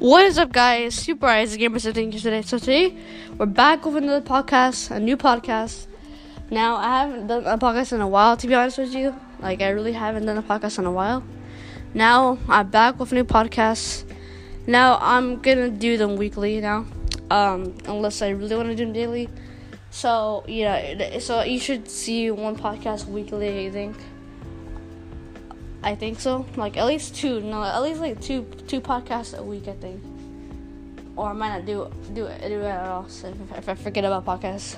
What is up, guys? Super Eyes Gamer sitting here today. So today we're back with another podcast, a new podcast. Now I haven't done a podcast in a while, to be honest with you. Like I really haven't done a podcast in a while. Now I'm back with a new podcast. Now I'm gonna do them weekly now, um, unless I really want to do them daily. So yeah, so you should see one podcast weekly. I think. I think so. Like at least two. No, at least like two two podcasts a week. I think. Or I might not do do it do it at all. So if, if I forget about podcasts.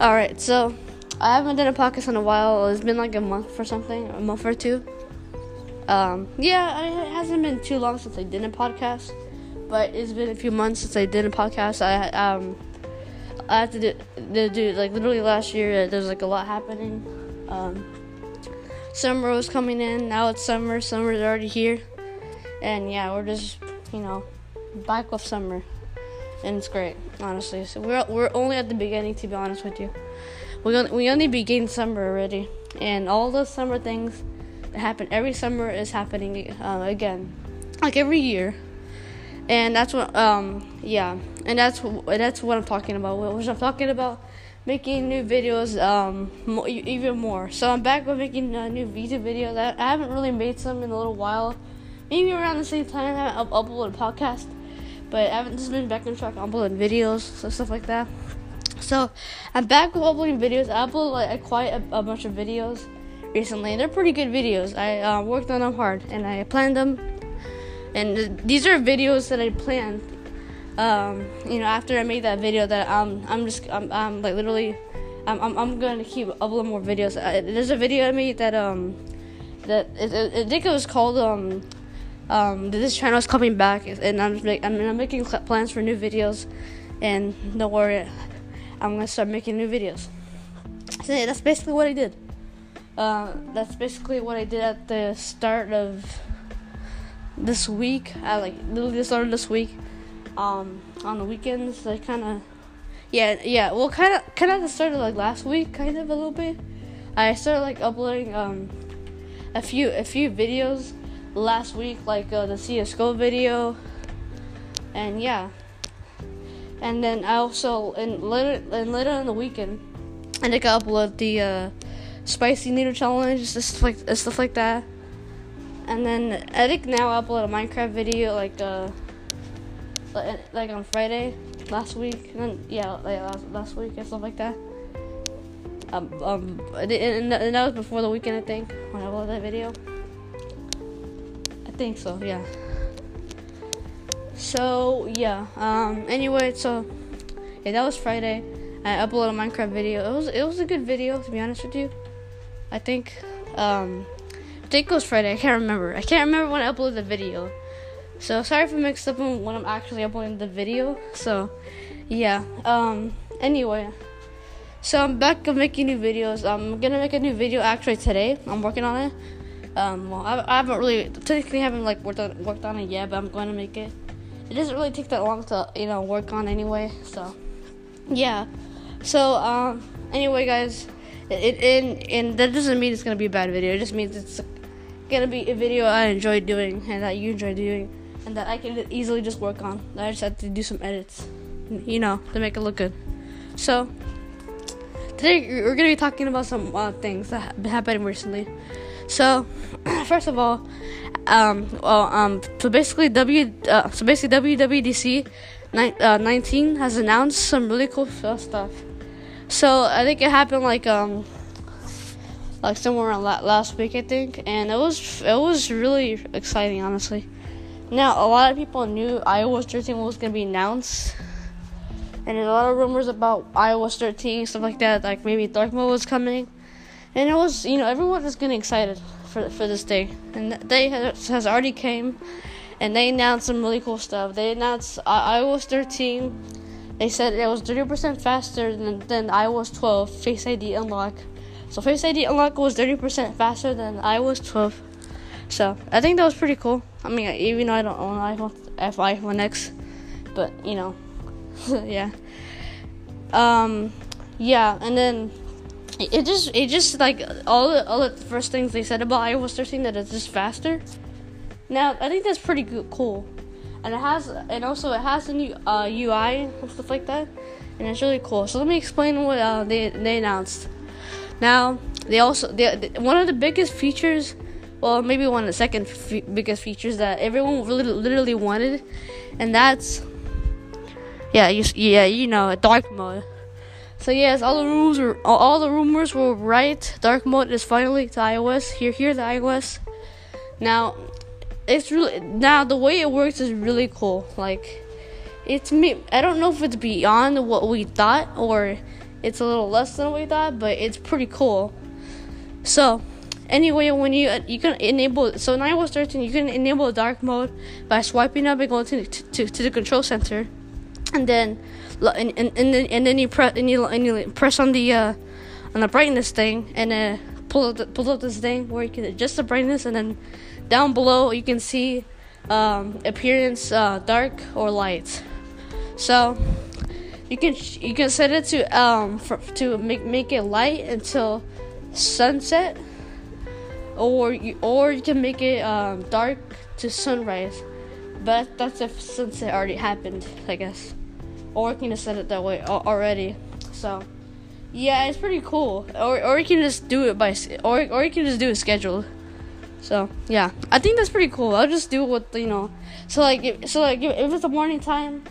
All right. So I haven't done a podcast in a while. It's been like a month or something, a month or two. Um, yeah, it hasn't been too long since I did a podcast, but it's been a few months since I did a podcast. I um, I had to do, to do like literally last year. There's like a lot happening. Um, summer was coming in. Now it's summer. Summer's already here, and yeah, we're just you know back with summer, and it's great, honestly. So we're we're only at the beginning, to be honest with you. We only, we only began summer already, and all those summer things that happen every summer is happening uh, again, like every year. And that's what um yeah, and that's that's what I'm talking about. What was I'm talking about making new videos um more, even more. So I'm back with making a new YouTube videos. I, I haven't really made some in a little while. Maybe around the same time I haven't uploaded a podcast, but I haven't just been back on track uploading videos so stuff like that. So I'm back with uploading videos. I uploaded like quite a, a bunch of videos recently, and they're pretty good videos. I uh, worked on them hard, and I planned them. And these are videos that I planned um, you know, after I made that video, that I'm just, I'm, I'm like literally, I'm, I'm, I'm going to keep uploading more videos. I, there's a video I made that um, that it, it, I think it was called um, um, this channel is coming back, and I'm, I'm, I'm making plans for new videos, and don't worry, I'm gonna start making new videos. So yeah, that's basically what I did. Uh, that's basically what I did at the start of this week. I like literally the start of this week um, on the weekends. I kind of, yeah, yeah. Well, kind of, kind of started like last week, kind of a little bit. I started like uploading um, a few a few videos last week, like uh, the CS:GO video, and yeah. And then I also and later and later in the weekend, I think I upload the uh, spicy noodle challenge, stuff like stuff like that. And then I think now I upload a Minecraft video, like uh like on Friday last week, and then yeah, like last, last week and stuff like that. Um, um, and, and that was before the weekend, I think, when I uploaded that video. I think so, yeah. So yeah. Um. Anyway, so yeah, that was Friday. I uploaded a Minecraft video. It was it was a good video, to be honest with you. I think. Um. I think it was Friday. I can't remember. I can't remember when I uploaded the video. So sorry for mixed up when I'm actually uploading the video. So yeah. Um. Anyway. So I'm back of making new videos. I'm gonna make a new video actually today. I'm working on it. Um. Well, I, I haven't really technically haven't like worked on worked on it yet, but I'm going to make it. It doesn't really take that long to you know work on anyway. So yeah. So um. Anyway, guys. It, it and that doesn't mean it's gonna be a bad video. It just means it's gonna be a video I enjoy doing and that you enjoy doing and that I can easily just work on. I just have to do some edits, you know, to make it look good. So today we're gonna be talking about some uh, things that have happening recently. So first of all, um, well, um, so basically W, uh, so basically WWDC ni- uh, 19 has announced some really cool stuff. So I think it happened like um like somewhere around last week I think, and it was it was really exciting honestly. Now, a lot of people knew iOS 13 was going to be announced. And there's a lot of rumors about iOS 13, stuff like that, like maybe dark mode was coming. And it was, you know, everyone was getting excited for for this day. And that day has, has already came. And they announced some really cool stuff. They announced uh, iOS 13. They said it was 30% faster than, than iOS 12 Face ID unlock. So Face ID unlock was 30% faster than iOS 12. So I think that was pretty cool. I mean, even though I don't own an iPhone, F iPhone X, but you know, yeah. Um, yeah, and then it just it just like all the all the first things they said about iOS 13 that it's just faster. Now I think that's pretty good, cool. and it has and also it has a new uh, UI and stuff like that, and it's really cool. So let me explain what uh, they they announced. Now they also they, one of the biggest features, well maybe one of the second biggest features that everyone really literally wanted, and that's yeah you yeah you know dark mode. So yes, all the rumors were all the rumors were right. Dark mode is finally to iOS. Here, here the iOS. Now, it's really now the way it works is really cool. Like, it's me. I don't know if it's beyond what we thought or it's a little less than what we thought, but it's pretty cool. So, anyway, when you you can enable so in iOS 13 you can enable dark mode by swiping up and going to to, to the control center, and then and, and, then and then you press and you and you press on the uh, on the brightness thing and uh, pull up the, pull up this thing where you can adjust the brightness and then down below you can see um, appearance uh, dark or light. So you can you can set it to um for, to make make it light until sunset, or you or you can make it um, dark to sunrise. But that's if sunset already happened, I guess or you can just set it that way already. So, yeah, it's pretty cool. Or or you can just do it by or or you can just do it scheduled. So yeah, I think that's pretty cool. I'll just do it with you know. So like if, so like if it's a morning time,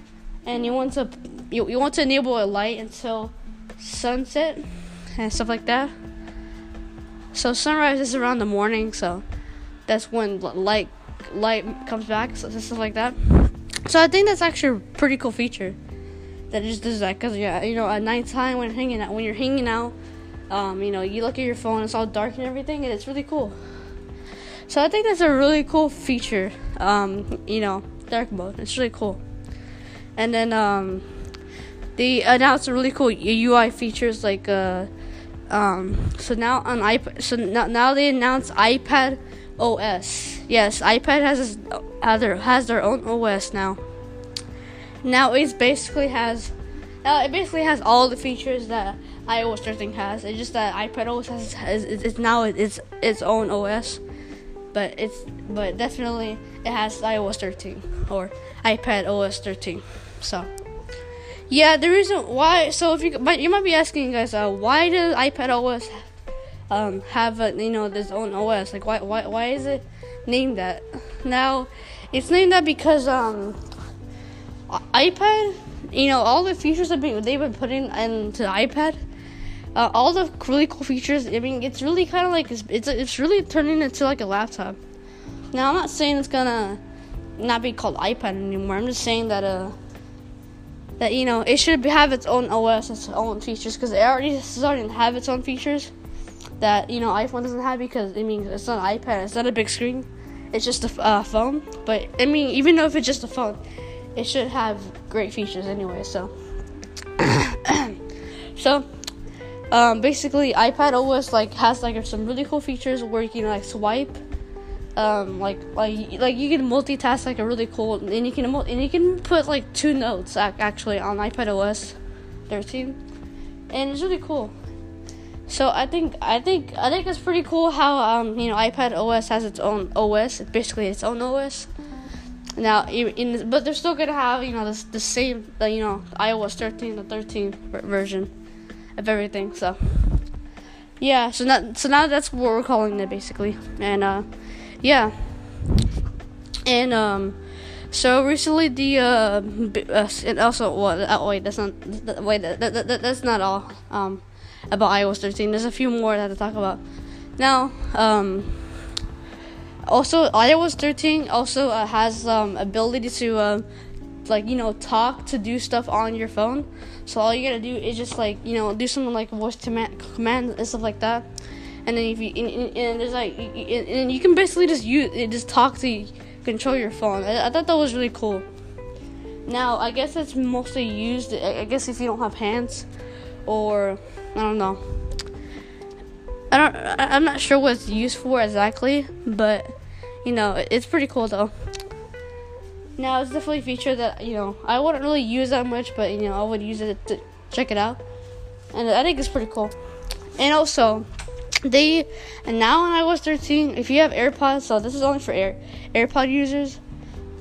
and you want to you, you want to enable a light until sunset and stuff like that. So sunrise is around the morning, so that's when light light comes back, so stuff like that. So I think that's actually a pretty cool feature that just does that because yeah, you know, at nighttime when hanging out, when you're hanging out, um, you know, you look at your phone, it's all dark and everything, and it's really cool. So I think that's a really cool feature. Um, you know, dark mode. It's really cool. And then um, they announced a really cool UI features like uh, um, so now on iPad. So now, now they announced iPad OS. Yes, iPad has their has their own OS now. Now it basically has, now it basically has all the features that iOS 13 has. It's just that iPad OS has, has it's now its its own OS, but it's but definitely it has iOS 13 or iPad OS 13. So yeah, the reason why. So if you but you might be asking guys, uh, why does iPad OS um, have a, you know this own OS? Like why why why is it named that? Now it's named that because um iPad, you know, all the features that they've been putting into the iPad, uh, all the really cool features. I mean, it's really kind of like it's, it's it's really turning into like a laptop. Now, I'm not saying it's gonna not be called iPad anymore. I'm just saying that uh that you know it should have its own OS, its own features, because it already starting to have its own features that you know iPhone doesn't have because I mean it's not an iPad, it's not a big screen, it's just a uh, phone. But I mean, even though if it's just a phone, it should have great features anyway. So, so um, basically, iPad OS like has like some really cool features where you can like swipe, um, like like like you can multitask like a really cool, and you can and you can put like two notes actually on iPad OS 13, and it's really cool. So I think I think I think it's pretty cool how um you know iPad OS has its own OS, basically its own OS. Now, in, but they're still gonna have you know the the same the, you know iOS 13 the 13 version of everything. So yeah, so now so now that's what we're calling it basically, and uh, yeah, and um, so recently the uh, uh and also what well, uh, wait that's not wait that, that, that, that's not all um about iOS 13. There's a few more that to talk about. Now um also, iOS 13 also uh, has um, ability to uh, like you know talk to do stuff on your phone. So all you gotta do is just like you know do something like voice command, command and stuff like that. And then if you and, and there's like and you can basically just use it just talk to control your phone. I, I thought that was really cool. Now I guess it's mostly used. I guess if you don't have hands, or I don't know. I don't. I'm not sure what it's used for exactly, but you know, it's pretty cool though. Now it's definitely a feature that you know I wouldn't really use that much, but you know I would use it to check it out, and I think it's pretty cool. And also, they and now on iOS 13, if you have AirPods, so this is only for Air AirPod users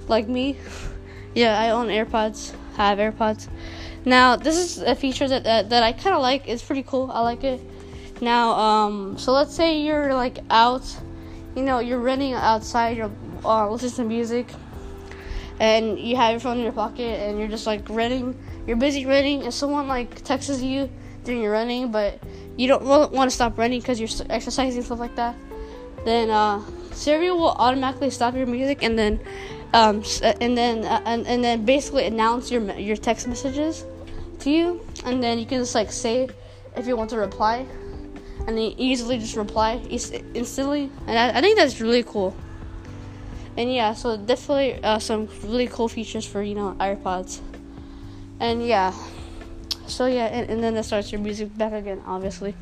like me. Yeah, I own AirPods. I have AirPods. Now, this is a feature that that, that I kind of like. It's pretty cool. I like it. Now, um, so let's say you're like out, you know, you're running outside, you're uh, listening to music, and you have your phone in your pocket, and you're just like running. You're busy running, and someone like texts you during your running, but you don't want to stop running because you're exercising and stuff like that. Then uh, Siri will automatically stop your music, and then um, and then uh, and, and then basically announce your your text messages to you, and then you can just like say if you want to reply, and then easily just reply instantly, and I, I think that's really cool. And yeah, so definitely uh, some really cool features for you know AirPods, and yeah, so yeah, and, and then it starts your music back again, obviously.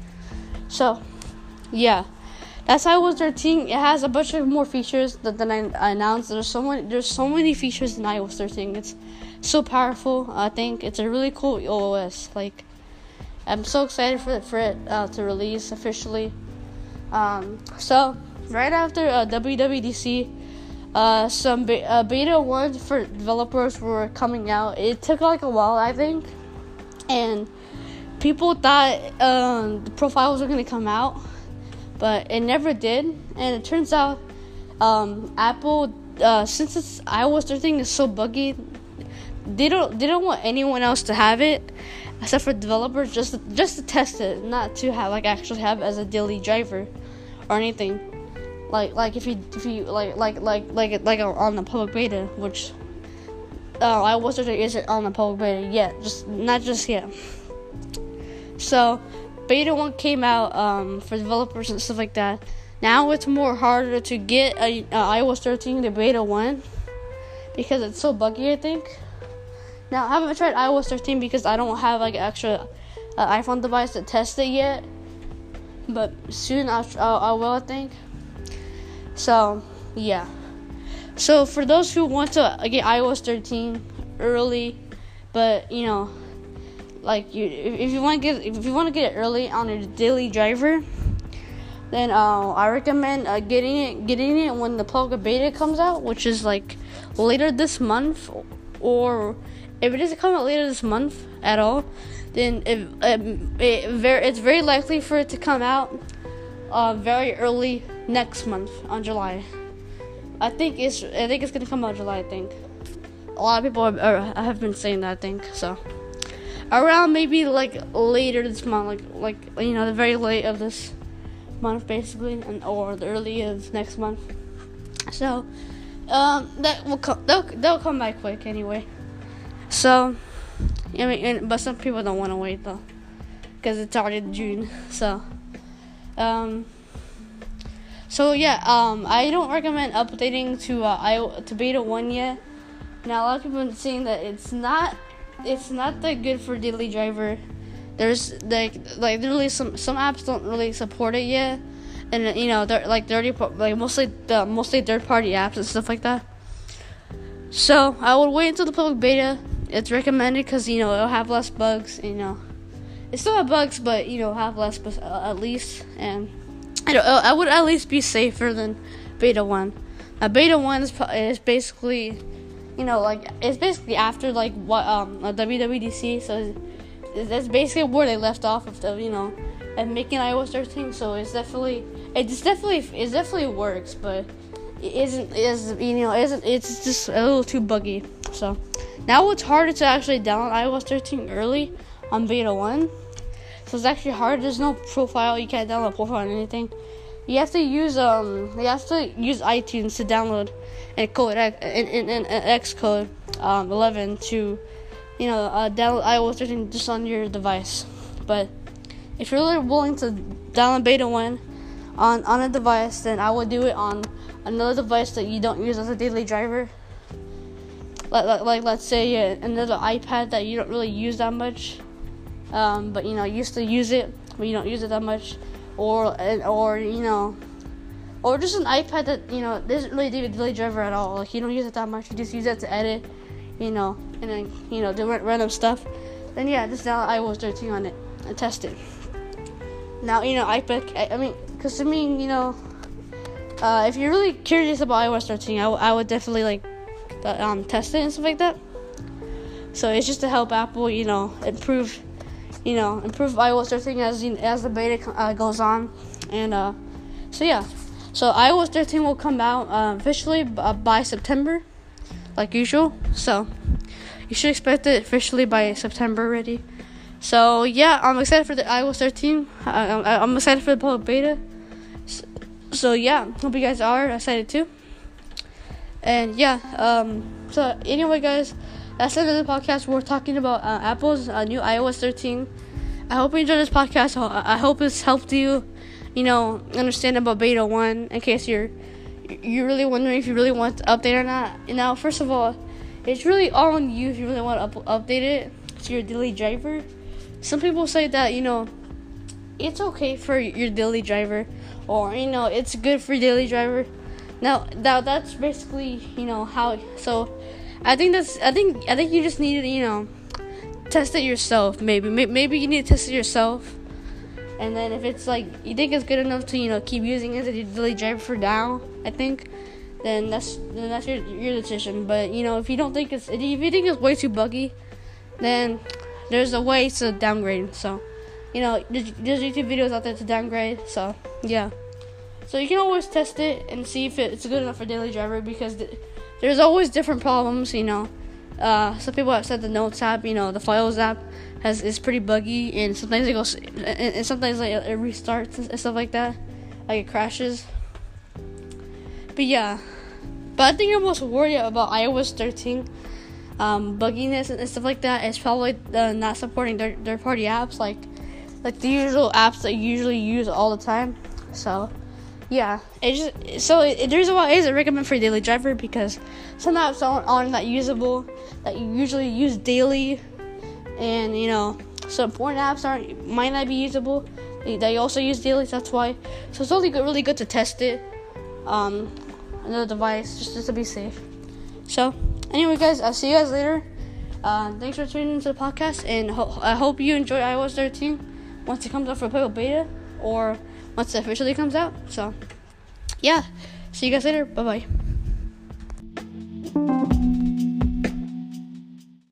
So yeah. That's iOS 13. It has a bunch of more features that than I, announced. There's so many. There's so many features in iOS 13. It's so powerful. I think it's a really cool OS. Like, I'm so excited for it, for it uh, to release officially. Um, so right after uh, WWDC, uh, some be- uh, beta ones for developers were coming out. It took like a while, I think, and people thought um, the profiles were gonna come out but it never did. And it turns out um, Apple, uh, since it's iOS 13 is so buggy, they don't they don't want anyone else to have it except for developers just just to test it, not to have like actually have as a daily driver or anything. Like like if you if you like like like like like on the public beta, which uh, iOS 13 isn't on the public beta yet, just not just yet. So beta 1 came out um, for developers and stuff like that. Now it's more harder to get a, a iOS 13 to beta 1 because it's so buggy, I think. Now, I haven't tried iOS 13 because I don't have like an extra uh, iPhone device to test it yet. But soon I'll, I'll, I will, I think. So, yeah. So, for those who want to get iOS 13 early, but you know, like you if you want to get if you want to get it early on your daily driver then uh, I recommend uh, getting it getting it when the public beta comes out which is like later this month or if it doesn't come out later this month at all then it, it, it very, it's very likely for it to come out uh, very early next month on July I think it's I think it's gonna come out July I think a lot of people are, have been saying that I think so around maybe like later this month, like like you know the very late of this month basically, and or the early of next month. So um, that will come. They'll they'll come back quick anyway. So I mean, and, but some people don't want to wait though, because it's already June. So um. So yeah, um, I don't recommend updating to uh, I to beta one yet. Now a lot of people are saying that it's not it's not that good for daily driver. There's like like literally some some apps don't really support it yet, and you know they're like dirty like mostly the mostly third party apps and stuff like that. So I would wait until the public beta. It's recommended because you know it'll have less bugs. You know, it still have bugs, but you know have less uh, at least and I don't, I would at least be safer than beta one. Now beta one is, is basically you know, like it's basically after like what um WWDC, so that's basically where they left off of the you know, and making iOS 13. So it's definitely it's definitely it definitely works, but it isn't is you know isn't it's just a little too buggy. So now it's harder to actually download iOS 13 early on beta one. So it's actually hard. There's no profile. You can't download profile or anything. You have to use um you have to use iTunes to download and code and, and, and Xcode um 11 to you know uh, download iOS 13 just on your device. But if you're really willing to download beta one on on a device, then I would do it on another device that you don't use as a daily driver. Like, like, like let's say uh, another iPad that you don't really use that much, um, but you know used to use it, but you don't use it that much or or you know, or just an iPad that you know doesn't really do a daily driver at all. Like you don't use it that much. You just use it to edit, you know, and then you know do random stuff. Then yeah, just download iOS 13 on it and test it. Now you know iPad. I, I mean, cause I mean you know, uh, if you're really curious about iOS 13, I, w- I would definitely like the, um, test it and stuff like that. So it's just to help Apple, you know, improve, you know, improve iOS 13 as as the beta uh, goes on, and uh, so yeah, so iOS 13 will come out uh, officially b- uh, by September, like usual. So you should expect it officially by September already. So yeah, I'm excited for the iOS 13. I, I'm excited for the public beta. So, so yeah, hope you guys are excited too. And yeah, um, so anyway, guys, that's the end of the podcast. We're talking about uh, Apple's uh, new iOS 13. I hope you enjoyed this podcast. I hope it's helped you, you know, understand about Beta 1 in case you're you're really wondering if you really want to update or not. Now, first of all, it's really all on you if you really want to up- update it to your daily driver. Some people say that, you know, it's okay for your daily driver or, you know, it's good for daily driver. Now, that that's basically, you know, how so I think that's I think I think you just need to, you know, test it yourself maybe. Maybe you need to test it yourself. And then if it's like you think it's good enough to, you know, keep using it as a daily driver for now, I think then that's then that's your your decision. But you know, if you don't think it's if you think it's way too buggy, then there's a way to downgrade. So, you know, there's, there's YouTube videos out there to downgrade. So yeah, so you can always test it and see if it's good enough for daily driver because there's always different problems. You know, uh, some people have said the Notes app, you know, the Files app has is pretty buggy and sometimes it goes and, and sometimes like it restarts and stuff like that, like it crashes. But yeah, but I think I'm most worried about iOS 13 um, bugginess and stuff like that is probably uh, not supporting their third party apps like like the usual apps that you usually use all the time. So yeah, it just so it, the reason why it isn't recommend for daily driver because some apps aren't, aren't that usable that you usually use daily, and you know some important apps aren't might not be usable that you also use daily. That's why. So it's only good, really good to test it. Um, another device just, just to be safe. So, anyway, guys, I'll see you guys later. Uh, thanks for tuning into the podcast, and ho- I hope you enjoy iOS 13 once it comes out for beta or once it officially comes out. So, yeah. See you guys later. Bye bye.